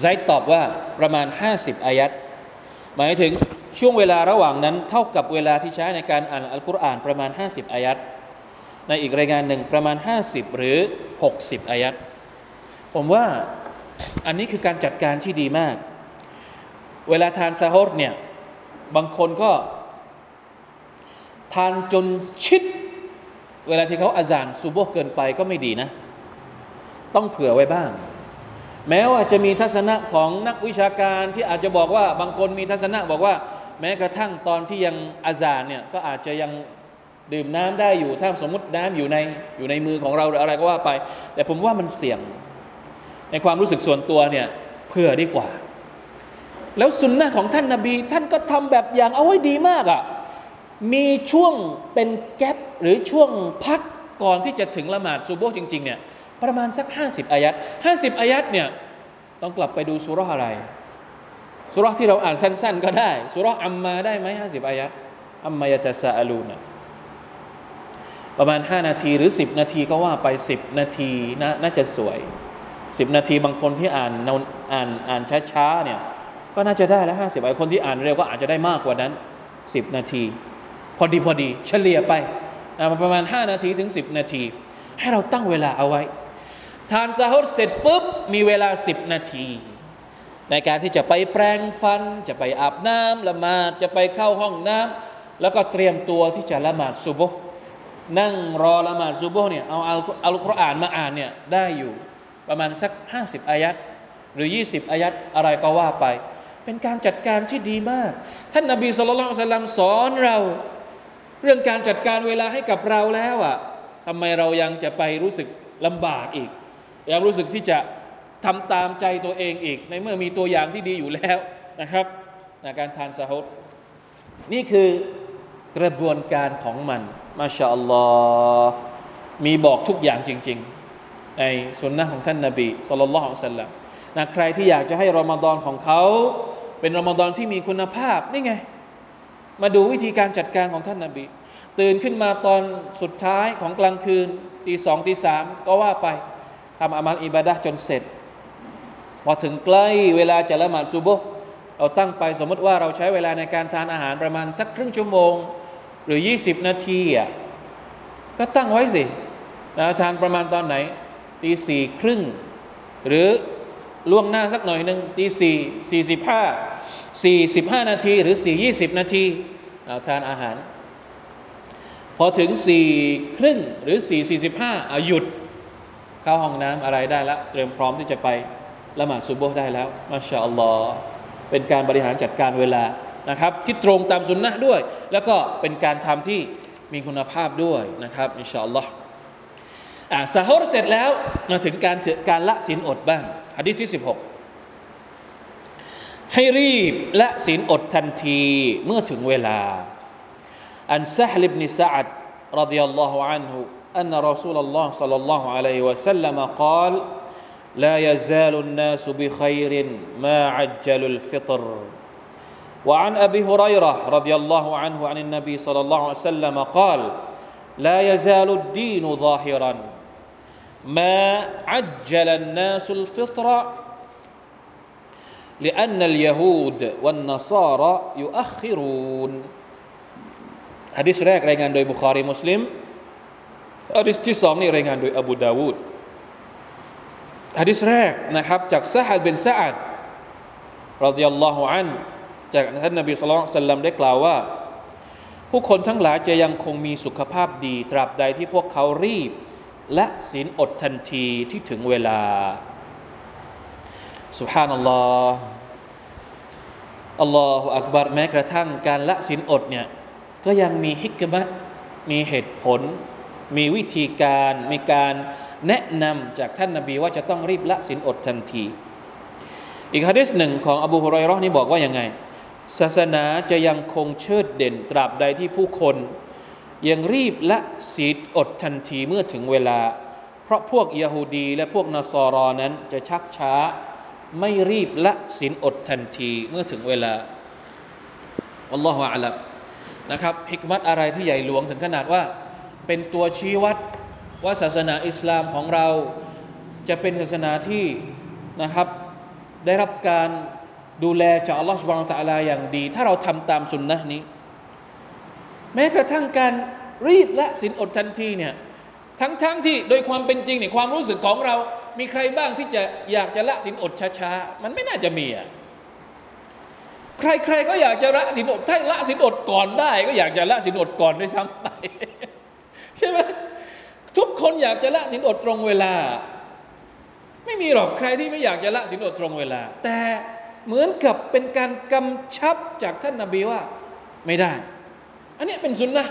ไซตอบว่าประมาณ 50 อายัดหมายถึงช่วงเวลาระหว่างนั้นเท่ากับเวลาที่ใช้ในการอ่านอัลกุรอานประมาณ 50 อายัดในอีกรายงานหนึ่งประมาณ 50 หรือ 60 อายัดผมว่าอันนี้คือการจัดการที่ดีมาก เวลาทานซาฮดเนี่ยบางคนก็ ทานจนชิด เวลาที่เขาอาจารซูโบเกินไปก็ไม่ดีนะ ต้องเผื่อไว้บ้าง แม้ว่าจะมีทัศนะของนักวิชาการที่อาจจะบอกว่าบางคนมีทัศนะบอกว่า แม้กระทั่งตอนที่ยังอาจารเนี่ยก็อาจจะยังดื่มน้ำได้อยู่ถ้าสมมติน้ำอยู่ในอยู่ในมือของเราหรืออะไรก็ว่าไป แต่ผมว่ามันเสี่ยง ในความรู้สึกส่วนตัวเนี่ยเผื่อดีกว่า แล้วสุนนะของท่านนาบี ท่านก็ทำแบบอย่างเอาไว้ดีมากอะ่ะ มีช่วงเป็นแกลบหรือช่วงพักก่อนที่จะถึงละหมาดซูโบจริงๆเนี่ยประมาณสัก 50 อายัด50 อายัดเนี่ยต้องกลับไปดูสุรอะไรสุรที่เราอ่านสั้น ๆ ก็ได้สุรอัมมาได้ไหมห้าสิบอายัดอัมมายะตะซาอลูนะประมาณ 5 นาทีหรือ 10 นาทีก็ว่าไป 10 นาทีนะน่าจะสวย 10 นาทีบางคนที่อ่านอ่านอ่านช้าๆเนี่ยก็น่าจะได้แล้วห้าสิบคนที่อ่านเร็วก็อาจจะได้มากกว่านั้น 10 นาที พอดีพอดี เฉลี่ยไปประมาณ 5 นาทีถึง 10 นาที ให้เราตั้งเวลาเอาไว้ ทานซาฮดเสร็จปุ๊บ มีเวลา 10 นาที ในการที่จะไปแปรงฟัน จะไปอาบน้ำละหมาดจะไปเข้าห้องน้ำแล้วก็เตรียมตัวที่จะละหมาดซุบฮ์นั่งรอละหมาดซุบฮ์เนี่ยเอาเอาอัลกุรอานมาอ่านเนี่ยได้อยู่ประมาณสัก 50 อายัดหรือ 20 อายัดอะไรก็ว่าไป เป็นการจัดการที่ดีมาก ท่านนาบีสุลต่านสัลลัมสอนเรา เรื่องการจัดการเวลาให้กับเราแล้วอะทำไมเรายังจะไปรู้สึกลำบากอีก ยังรู้สึกที่จะทำตามใจตัวเองอีก ในเมื่อมีตัวอย่างที่ดีอยู่แล้วนะครับในการทานสะฮดนี่คือกระบวนการของมันมาชาอัลลอฮ์มีบอกทุกอย่างจริง ๆ ในสุนนะของท่านนาบีสุลต่านละฮ์สัลลัมนะใครที่อยากจะให้รอมฎอนของเขา เป็นรอมฎอนที่มีคุณภาพนี่ไง มาดูวิธีการจัดการของท่านนาบี ตื่นขึ้นมาตอนสุดท้ายของกลางคืนตีสองตีสามก็ว่าไปทำอามัลอิบาดะจนเสร็จ พอถึงใกล้เวลาจะละหมาดซุบฮ์เราตั้งไปสมมติว่าเราใช้เวลาในการทานอาหารประมาณสักครึ่งชั่วโมง หรือ 20 นาทีอะก็ตั้งไว้สินะทานประมาณตอนไหนตีสี่ครึ่งหรือล่วงหน้าสักหน่อยหนึ่งตีสี่สี่สิบห้า สี่สิบห้านาทีหรือสี่ยี่สิบนาทีเอาทานอาหาร พอถึงสี่ครึ่งหรือสี่สี่สิบห้าเอาหยุด เข้าห้องน้ำอะไรได้แล้วเตรียมพร้อมที่จะไปละหมาดซุบโบได้แล้วมาชาอัลลอฮ์เป็นการบริหารจัดการเวลานะครับที่ตรงตามสุนนะด้วย แล้วก็เป็นการทำที่มีคุณภาพด้วยนะครับอินชาอัลลอฮ์อ่าซาฮรเสร็จแล้วมาถึงการการละศีลอดบ้างฮะดีษที่ 16 ให้รีบละศีลอดทันทีเมื่อถึงเวลา อันซะฮลิบนิสะอัด رضي الله عنه أن رسول الله صلى الله عليه وسلم قال لا يزال الناس بخير ما عجلوا الفطر وعن أبي هريرة رضي الله عنه عن النبي صلى الله عليه وسلم قال لا يزال الدين ظاهرا ما عجل الناس الفطر لأن اليهود والنصارى يؤخرون حديث แรกรายงานโดยบุคารีมุสลิมฮะดิษที่สองนี่รายงานโดยอบูดาวูดฮะดิษแรกนะครับจากซะฮัดเป็นซะอัดรดิยัลลอฮุอันจากท่านนบีสุลต่านได้กล่าวว่า ผู้คนทั้งหลายจะยังคงมีสุขภาพดี ตราบใดที่พวกเขารีบ และศีลอดทันทีที่ถึงเวลา สุภานัลลอฮ์อัลลอฮฺอักบารแม้กระทั่งการละศีลอดเนี่ยก็ยังมีฮิกมัตมีเหตุผล มีวิธีการมีการแนะนำจากท่านนาบีว่าจะต้องรีบละศีลอดทันที อีกฮะดิษหนึ่งของอบูฮุไรรอนี่บอกว่ายังไง ศาสนาจะยังคงเชิดเด่นตราบใดที่ผู้คน ยังรีบละศีลอดทันทีเมื่อถึงเวลา เพราะพวกยาฮูดีและพวกนสรอนั้นจะชักช้า ไม่รีบละศีลอดทันทีเมื่อถึงเวลาอัลลอฮฺอัลลอฮนะครับฮิกมัตอะไรที่ใหญ่หลวงถึงขนาดว่า เป็นตัวชี้วัดว่าศาสนาอิสลามของเราจะเป็นศาสนาที่นะครับ ได้รับการดูแลจากอัลลอฮฺสุบานตะลาอย่างดี ถ้าเราทำตามสุนนะนี้ แม้กระทั่งการรีบและสินอดทันทีเนี่ยทั้งๆทที่โดยความเป็นจริงเนี่ยความรู้สึกของเรา มีใครบ้างที่จะอยากจะละสินอดช้าๆ มันไม่น่าจะมีอะใครๆก็อยากจะละสินอด ถ้าละสินอดก่อนได้ ก็อยากจะละสินอดก่อนด้วยซ้ำไปใช่ไหมทุกคนอยากจะละสินอดตรงเวลา ไม่มีหรอกใครที่ไม่อยากจะละสินอดตรงเวลา แต่เหมือนกับเป็นการกำชับจากท่านนาบีว่า ไม่ได้ อันนี้เป็นสุนนะ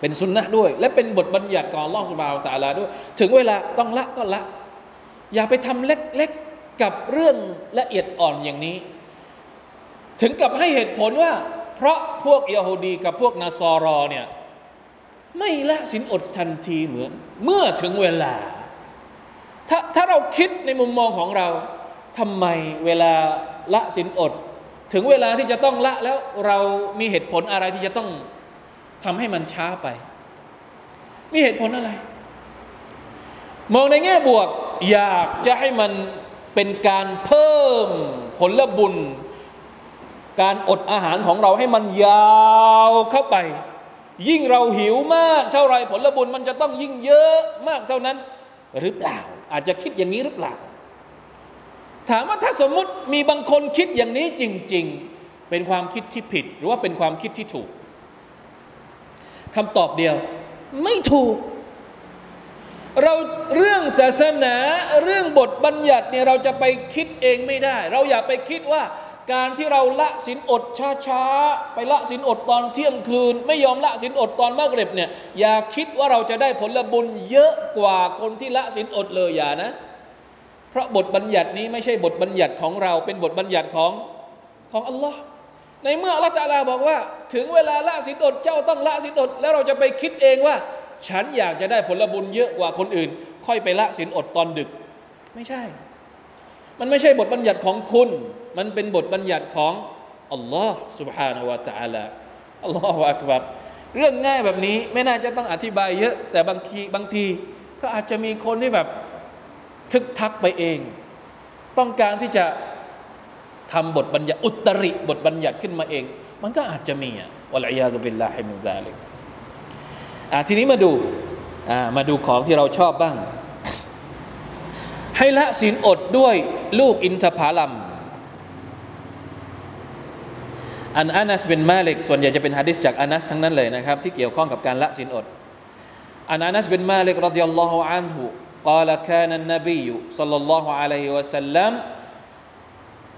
เป็นสุนนะด้วย และเป็นบทบัญญัติของล่องสุบาวตาลาด้วย ถึงเวลาต้องละก็ละ อย่าไปทำเล็กๆกับเรื่องละเอียดอ่อนอย่างนี้ ถึงกับให้เหตุผลว่า เพราะพวกยาฮูดีกับพวกนาซอรอเนี่ยไม่ละสินอดทันทีเหมือน เมื่อถึงเวลา ถ้าถ้าเราคิดในมุมมองของเราทำไมเวลาละสินอด ถึงเวลาที่จะต้องละแล้วเรามีเหตุผลอะไรที่จะต้อง ทำให้มันช้าไปมีเหตุผลอะไร มองในแง่บวก อยากจะให้มันเป็นการเพิ่มผลบุญ การอดอาหารของเราให้มันยาวเข้าไป ยิ่งเราหิวมากเท่าไรผลบุญมันจะต้องยิ่งเยอะมากเท่านั้น หรือเปล่า อาจจะคิดอย่างนี้หรือเปล่า ถามว่าถ้าสมมุติมีบางคนคิดอย่างนี้จริง ๆ เป็นความคิดที่ผิด หรือว่าเป็นความคิดที่ถูก คำตอบเดียว ไม่ถูก เราเรื่องศาสนาเรื่องบทบัญญัติเนี่ยเราจะไปคิดเองไม่ได้ เราอย่าไปคิดว่าการที่เราละสินอดช้าๆ ไปละสินอดตอนเที่ยงคืน ไม่ยอมละสินอดตอนมากเร็บเนี่ยอย่าคิดว่าเราจะได้ผลบุญเยอะกว่าคนที่ละสินอดเลยอย่านะ เพราะบทบัญญัตินี้ไม่ใช่บทบัญญัติของเราเป็นบทบัญญัติของของอัลลอฮ์ ในเมื่ออัลลอฮฺตาลาบอกว่า ถึงเวลาละสินอดเจ้าต้องละสินอด แล้วเราจะไปคิดเองว่า ฉันอยากจะได้ผลบุญเยอะกว่าคนอื่น ค่อยไปละสินอดตอนดึก ไม่ใช่ มันไม่ใช่บทบัญญัติของคุณ มันเป็นบทบัญญัติของอัลลอฮ์ سبحانه และ تعالى อัลลอฮฺอักบัรเรื่องง่ายแบบนี้ไม่น่าจะต้องอธิบายเยอะ แต่บางทีบางทีก็อาจจะมีคนที่แบบทึกทักไปเอง ต้องการที่จะ ทำบทบัญญัติอุตริบทบัญญัติขึ้นมาเอง มันก็อาจจะมีอ่ะวะลัยยาซุบิลลาฮิมินซาลิกอ่าทีนี้มาดูอ่ามาดูของที่เราชอบบ้าง ให้ละศีลอดด้วยลูกอินทผลัมอันอานัสเป็นมาลิกส่วนใหญ่จะเป็นฮะดิษจากอานัสทั้งนั้นเลยนะครับ ที่เกี่ยวข้องกับการละศีลอดอันอานัสเป็นมาลิกรดิยัลลอฮุอันฮุ قال كان النبي صلى الله عليه وسلم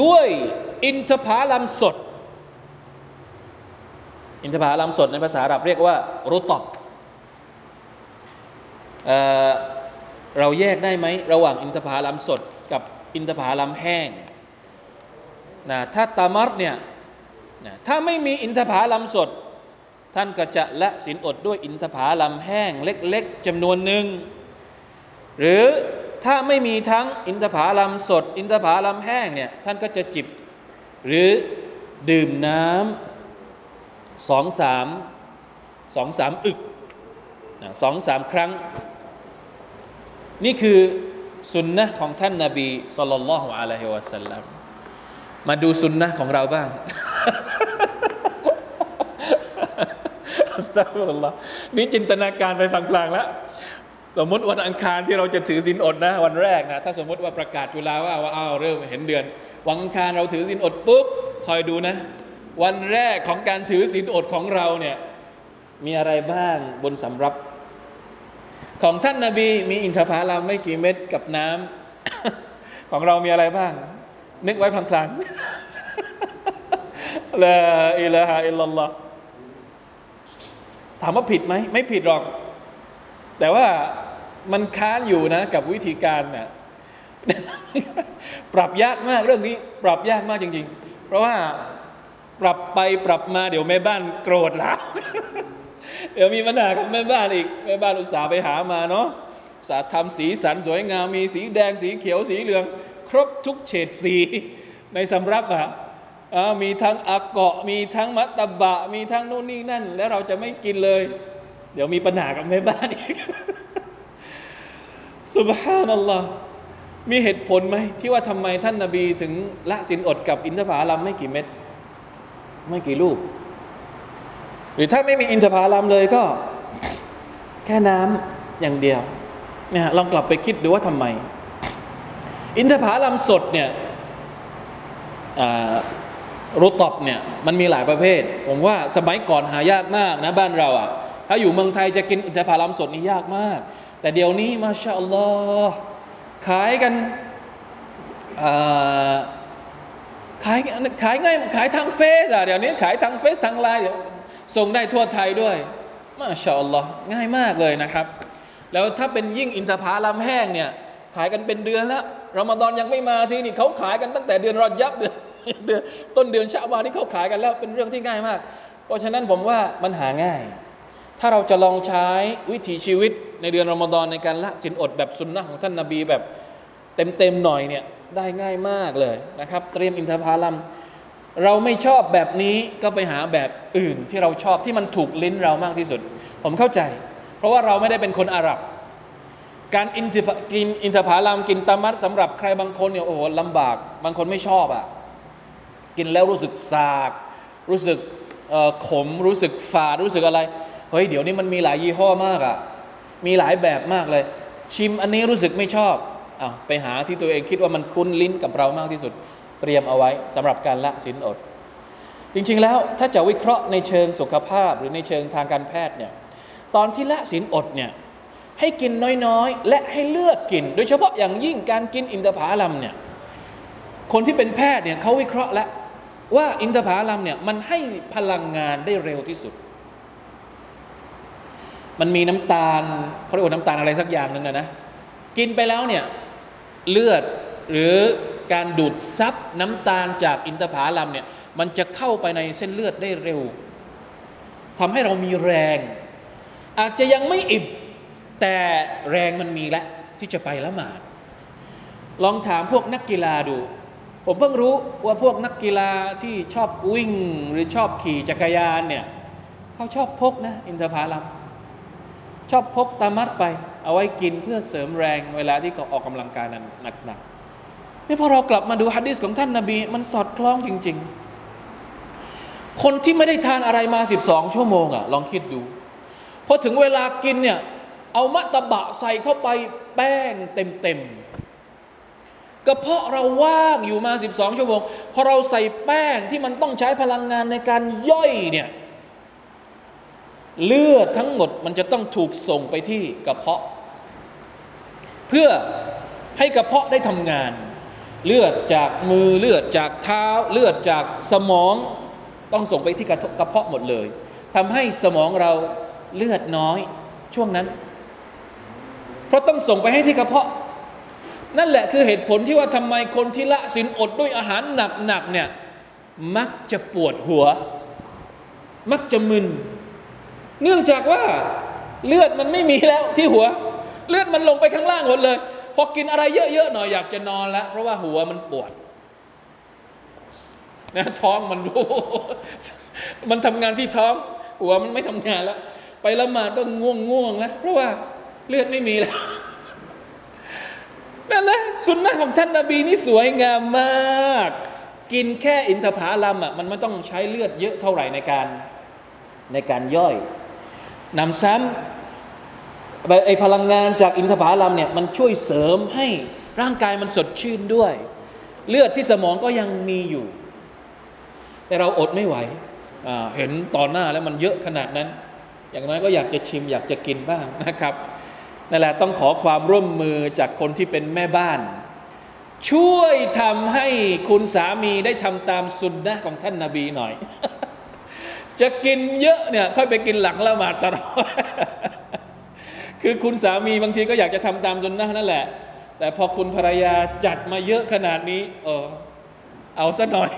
ด้วยอินทผลัมสด อินทผลัมสดในภาษาอาหรับเรียกว่ารุตอบเเราแยกได้ไหมระหว่างอินทผลัมสด กับอินทผลัมแห้งนะถ้าตามัดเนี่ยนะถ้าไม่มีอินทผลัมสด ท่านก็จะละสินอดด้วยอินทผลัมแห้งเล็ก ๆจำนวนหนึ่งหรือ ถ้าไม่มีทั้งอินทผลัมสด อินทผลัมแห้งเนี่ยท่านก็จะจิบ หรือดื่มน้ำสองสามสองสามอึกสองสามครั้ง นี่คือสุนนะของท่านนาบีสุลต่านละฮ์อะลัยฮิวะสัลลัมมาดูสุนนะของเราบ้างอัสตัฟรุลลอฮ์นี่จินตนาการไปฟังกลางแล้ว สมมติวันอังคารที่เราจะถือศีลอดนะวันแรกนะถ้าสมมติว่าประกาศจุฬาว่าว่าอ้าวเริ่มเห็นเดือน วันอังคารเราถือศีลอดปุ๊บคอยดูนะ วันแรกของการถือศีลอดของเราเนี่ยมีอะไรบ้างบนสำรับ ของท่านนาบีมีอินทผลัมไม่กี่เม็ดกับน้ำของเรามีอะไรบ้าง นึกไว้พลางๆละอิละฮะอิลลัลลอฮถามว่าผิดไหมไม่ผิดหรอก แต่ว่ามันค้านอยู่นะกับวิธีการเนะ่ยปรับยากมากเรื่องนี้ ปรับยากมากจริง ๆ เพราะว่าปรับไปปรับมาเดี๋ยวแม่บ้านโกรธแล้วเดี๋ยวมีปัญหากับแม่บ้านอีกแม่บ้านอุตส่าห์ไปหามาเนาะสาทำสีสันสวยงามมีสีแดงสีเขียวสีเหลือง ครบทุกเฉดสีในสำรับอะอ่ามีทั้งอักเกาะมีทั้งมัตตบะ มีทั้งนู่นนี่นั่น แล้วเราจะไม่กินเลย เดี๋ยวมีปัญหากับแม่บ้านอีกสุบฮานัลลอฮ์มีเหตุผลไหมที่ว่าทำไมท่านนาบีถึงละสินอดกับอินทผลัมไม่กี่เม็ดไม่กี่ลูก หรือถ้าไม่มีอินทผลัมเลยก็ แค่น้ำอย่างเดียวเนี่ยลองกลับไปคิดดูว่าทำไม อินทผลัมสดเนี่ยรุตอบเนี่ยมันมีหลายประเภท ผมว่าสมัยก่อนหายากมากนะบ้านเราอะ่ะ ถ้าอยู่เมืองไทยจะกินอินทผลัมสดนี่ยากมาก แต่เดี๋ยวนี้มาชาอัลลอฮ์ขายกันขายขายง่ายขายทางเฟซอะเดี๋ยวนี้ขายทางเฟซทางไลน์ส่งได้ทั่วไทยด้วย มาชาอัลลอฮ์ง่ายมากเลยนะครับ แล้วถ้าเป็นยิ่งอินทผลัมแห้งเนี่ยขายกันเป็นเดือนแล้วรอมฎอนยังไม่มาที่นี่เขาขายกันตั้งแต่เดือนรอยับเดือนเดือนต้นเดือนชาวานี่เขาขายกันแล้วเป็นเรื่องที่ง่ายมาก เพราะฉะนั้นผมว่ามันหาง่าย ถ้าเราจะลองใช้วิถีชีวิตในเดือนรอมฎอนในการละสินอดแบบสุนนะของท่านนาบีแบบเต็มๆหน่อยเนี่ยได้ง่ายมากเลยนะครับ เตรียมอินทผลัมเราไม่ชอบแบบนี้ก็ไปหาแบบอื่นที่เราชอบที่มันถูกลิ้นเรามากที่สุด ผมเข้าใจ เพราะว่าเราไม่ได้เป็นคนอาหรับ การอินทกินอินทผลัมกินตามัดสำหรับใครบางคนเนี่ยโอ้โหลำบาก บางคนไม่ชอบอะ่ะกินแล้วรู้สึกสาก รู้สึกขมรู้สึกฝาดรู้สึกอะไร เฮ้ยเดี๋ยวนี้มันมีหลายยี่ห้อมากอะ่ะ มีหลายแบบมากเลย ชิมอันนี้รู้สึกไม่ชอบอะไปหาที่ตัวเองคิดว่ามันคุ้นลิ้นกับเรามากที่สุด เตรียมเอาไว้สำหรับการละสินอด จริงๆแล้วถ้าจะวิเคราะห์ในเชิงสุขภาพหรือในเชิงทางการแพทย์เนี่ยตอนที่ละสินอดเนี่ยให้กินน้อยๆ และให้เลือกกิน โดยเฉพาะอย่างยิ่งการกินอินทผลัมเนี่ยคนที่เป็นแพทย์เนี่ยเขาวิเคราะห์แล้วว่าอินทผลัมเนี่ยมันให้พลังงานได้เร็วที่สุด มันมีน้ำตาลเขาเรียกว่าน้ำตาลอะไรสักอย่างหนึ่งนะนะกินไปแล้วเนี่ยเลือดหรือการดูดซับน้ำตาลจากอินทผลัมเนี่ยมันจะเข้าไปในเส้นเลือดได้เร็วทำให้เรามีแรง อาจจะยังไม่อิ่มแต่แรงมันมีแล้วที่จะไปละหมาดลองถามพวกนักกีฬาดู ผมเพิ่งรู้ว่าพวกนักกีฬาที่ชอบวิ่งหรือชอบขี่จักรยานเนี่ยเขาชอบพกนะอินทผลัม ชอบพกตามัดไป เอาไว้กินเพื่อเสริมแรงเวลาที่เขาออกกำลังกายนั้นหนักๆนี่พอเรากลับมาดูฮัดดิสของท่านนาบี มันสอดคล้องจริง ๆ คนที่ไม่ได้ทานอะไรมา 12 ชั่วโมงอะลองคิดดูพอถึงเวลากินเนี่ยเอามะตะบะใส่เข้าไปแป้งเต็มๆกระเพาะเราว่างอยู่มา 12 ชั่วโมงพอเราใส่แป้งที่มันต้องใช้พลังงานในการย่อยเนี่ย เลือดทั้งหมดมันจะต้องถูกส่งไปที่กระเพาะ เพื่อให้กระเพาะได้ทำงาน เลือดจากมือเลือดจากเท้า เลือดจากสมองต้องส่งไปที่กระเพาะหมดเลยทำให้สมองเราเลือดน้อยช่วงนั้น เพราะต้องส่งไปให้ที่กระเพาะ นั่นแหละคือเหตุผลที่ว่าทำไมคนที่ละสินอดด้วยอาหารหนักๆเนี่ยมักจะปวดหัว มักจะมึน เนื่องจากว่าเลือดมันไม่มีแล้วที่หัว เลือดมันลงไปข้างล่างหมดเลย พอกินอะไรเยอะๆหน่อยอยากจะนอนแล้ว เพราะว่าหัวมันปวดนะท้องมันรู้มันทำงานที่ท้อง หัวมันไม่ทำงานแล้ว ไปละหมาดก็ง่วงง่วงแล้ว เพราะว่าเลือดไม่มีแล้วนั่นแหละสุนนะของท่านนาบีนี่สวยงามมาก กินแค่อินทผลัมอะมันไม่ต้องใช้เลือดเยอะเท่าไหร่ในการในการย่อย นำซ้ำไอพลังงานจากอินทผลัมเนี่ยมันช่วยเสริมให้ร่างกายมันสดชื่นด้วย เลือดที่สมองก็ยังมีอยู่ แต่เราอดไม่ไหว เห็นตอนหน้าแล้วมันเยอะขนาดนั้น อย่างน้อยก็อยากจะชิมอยากจะกินบ้างนะครับนั่นแหละต้องขอความร่วมมือจากคนที่เป็นแม่บ้าน ช่วยทำให้คุณสามีได้ทำตามสุนนะของท่านนาบีหน่อย จะกินเยอะเนี่ยค่อยไปกินหลังละหมาดตลอดคือคุณสามีบางทีก็อยากจะทำตามสุนนะนั่นแหละ แต่พอคุณภรรยาจัดมาเยอะขนาดนี้ เออ เอาซะหน่อย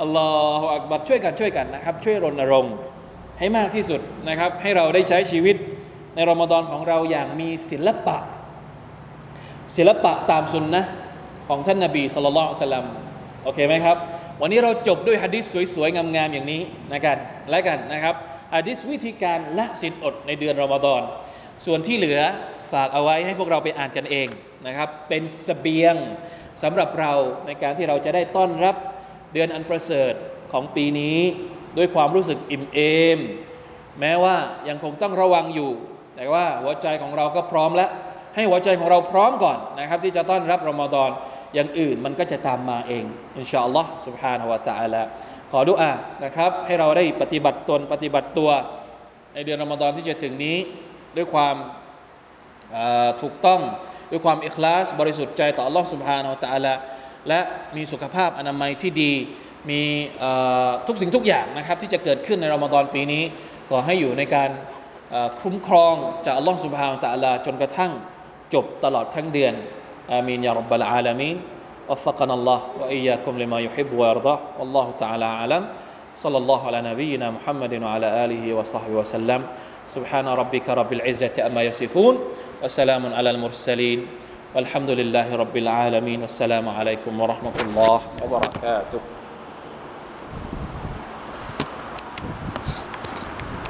อัลลอฮฺอักบัดช่วยกันช่วยกันนะครับ ช่วยรณรงค์ให้มากที่สุดนะครับ ให้เราได้ใช้ชีวิตในรอมฎอนของเราอย่างมีศิลปะ ศิลปะตามสุนนะของท่านนาบีสุลต่านโอเคไหมครับ วันนี้เราจบด้วยฮะดิษสวยๆ งามๆ อย่างนี้นะกันและกันนะครับฮะดิษวิธีการละสินอดในเดือนรอมฎอน ส่วนที่เหลือฝากเอาไว้ให้พวกเราไปอ่านกันเองนะครับ เป็นสเสบียงสำหรับเราในการที่เราจะได้ต้อนรับเดือนอันประเสริฐของปีนี้ด้วยความรู้สึกอิ่มเอม แม้ว่ายังคงต้องระวังอยู่ แต่ว่าหัวใจของเราก็พร้อมแล้ว ให้หัวใจของเราพร้อมก่อนนะครับ ที่จะต้อนรับรอมฎอน อย่างอื่นมันก็จะตามมาเองอินชาอัลลอฮ์ سبحانه และ تعالى ขอดุอานะครับ ให้เราได้ปฏิบัติตนปฏิบัติตัว ในเดือนรอมฎอนที่จะถึงนี้ด้วยความถูกต้องด้วยความอิคลาส บริสุทธิ์ใจต่อ Allah سبحانه และ تعالى และมีสุขภาพอนามัยที่ดี มีทุกสิ่งทุกอย่างนะครับ ที่จะเกิดขึ้นในรอมฎอนปีนี้ขอให้อยู่ในการคุ้มครองจาก Allah سبحانه และ تعالى จนกระทั่งจบตลอดทั้งเดือน آمين يا رب العالمين. وفقنا الله وإياكم لما يحب ويرضى. والله تعالى أعلم. صلى الله على نبينا محمد وعلى آله وصحبه وسلم. سبحان ربك رب العزة أما يصفون. وسلام على المرسلين. والحمد لله رب العالمين. والسلام عليكم ورحمة الله وبركاته.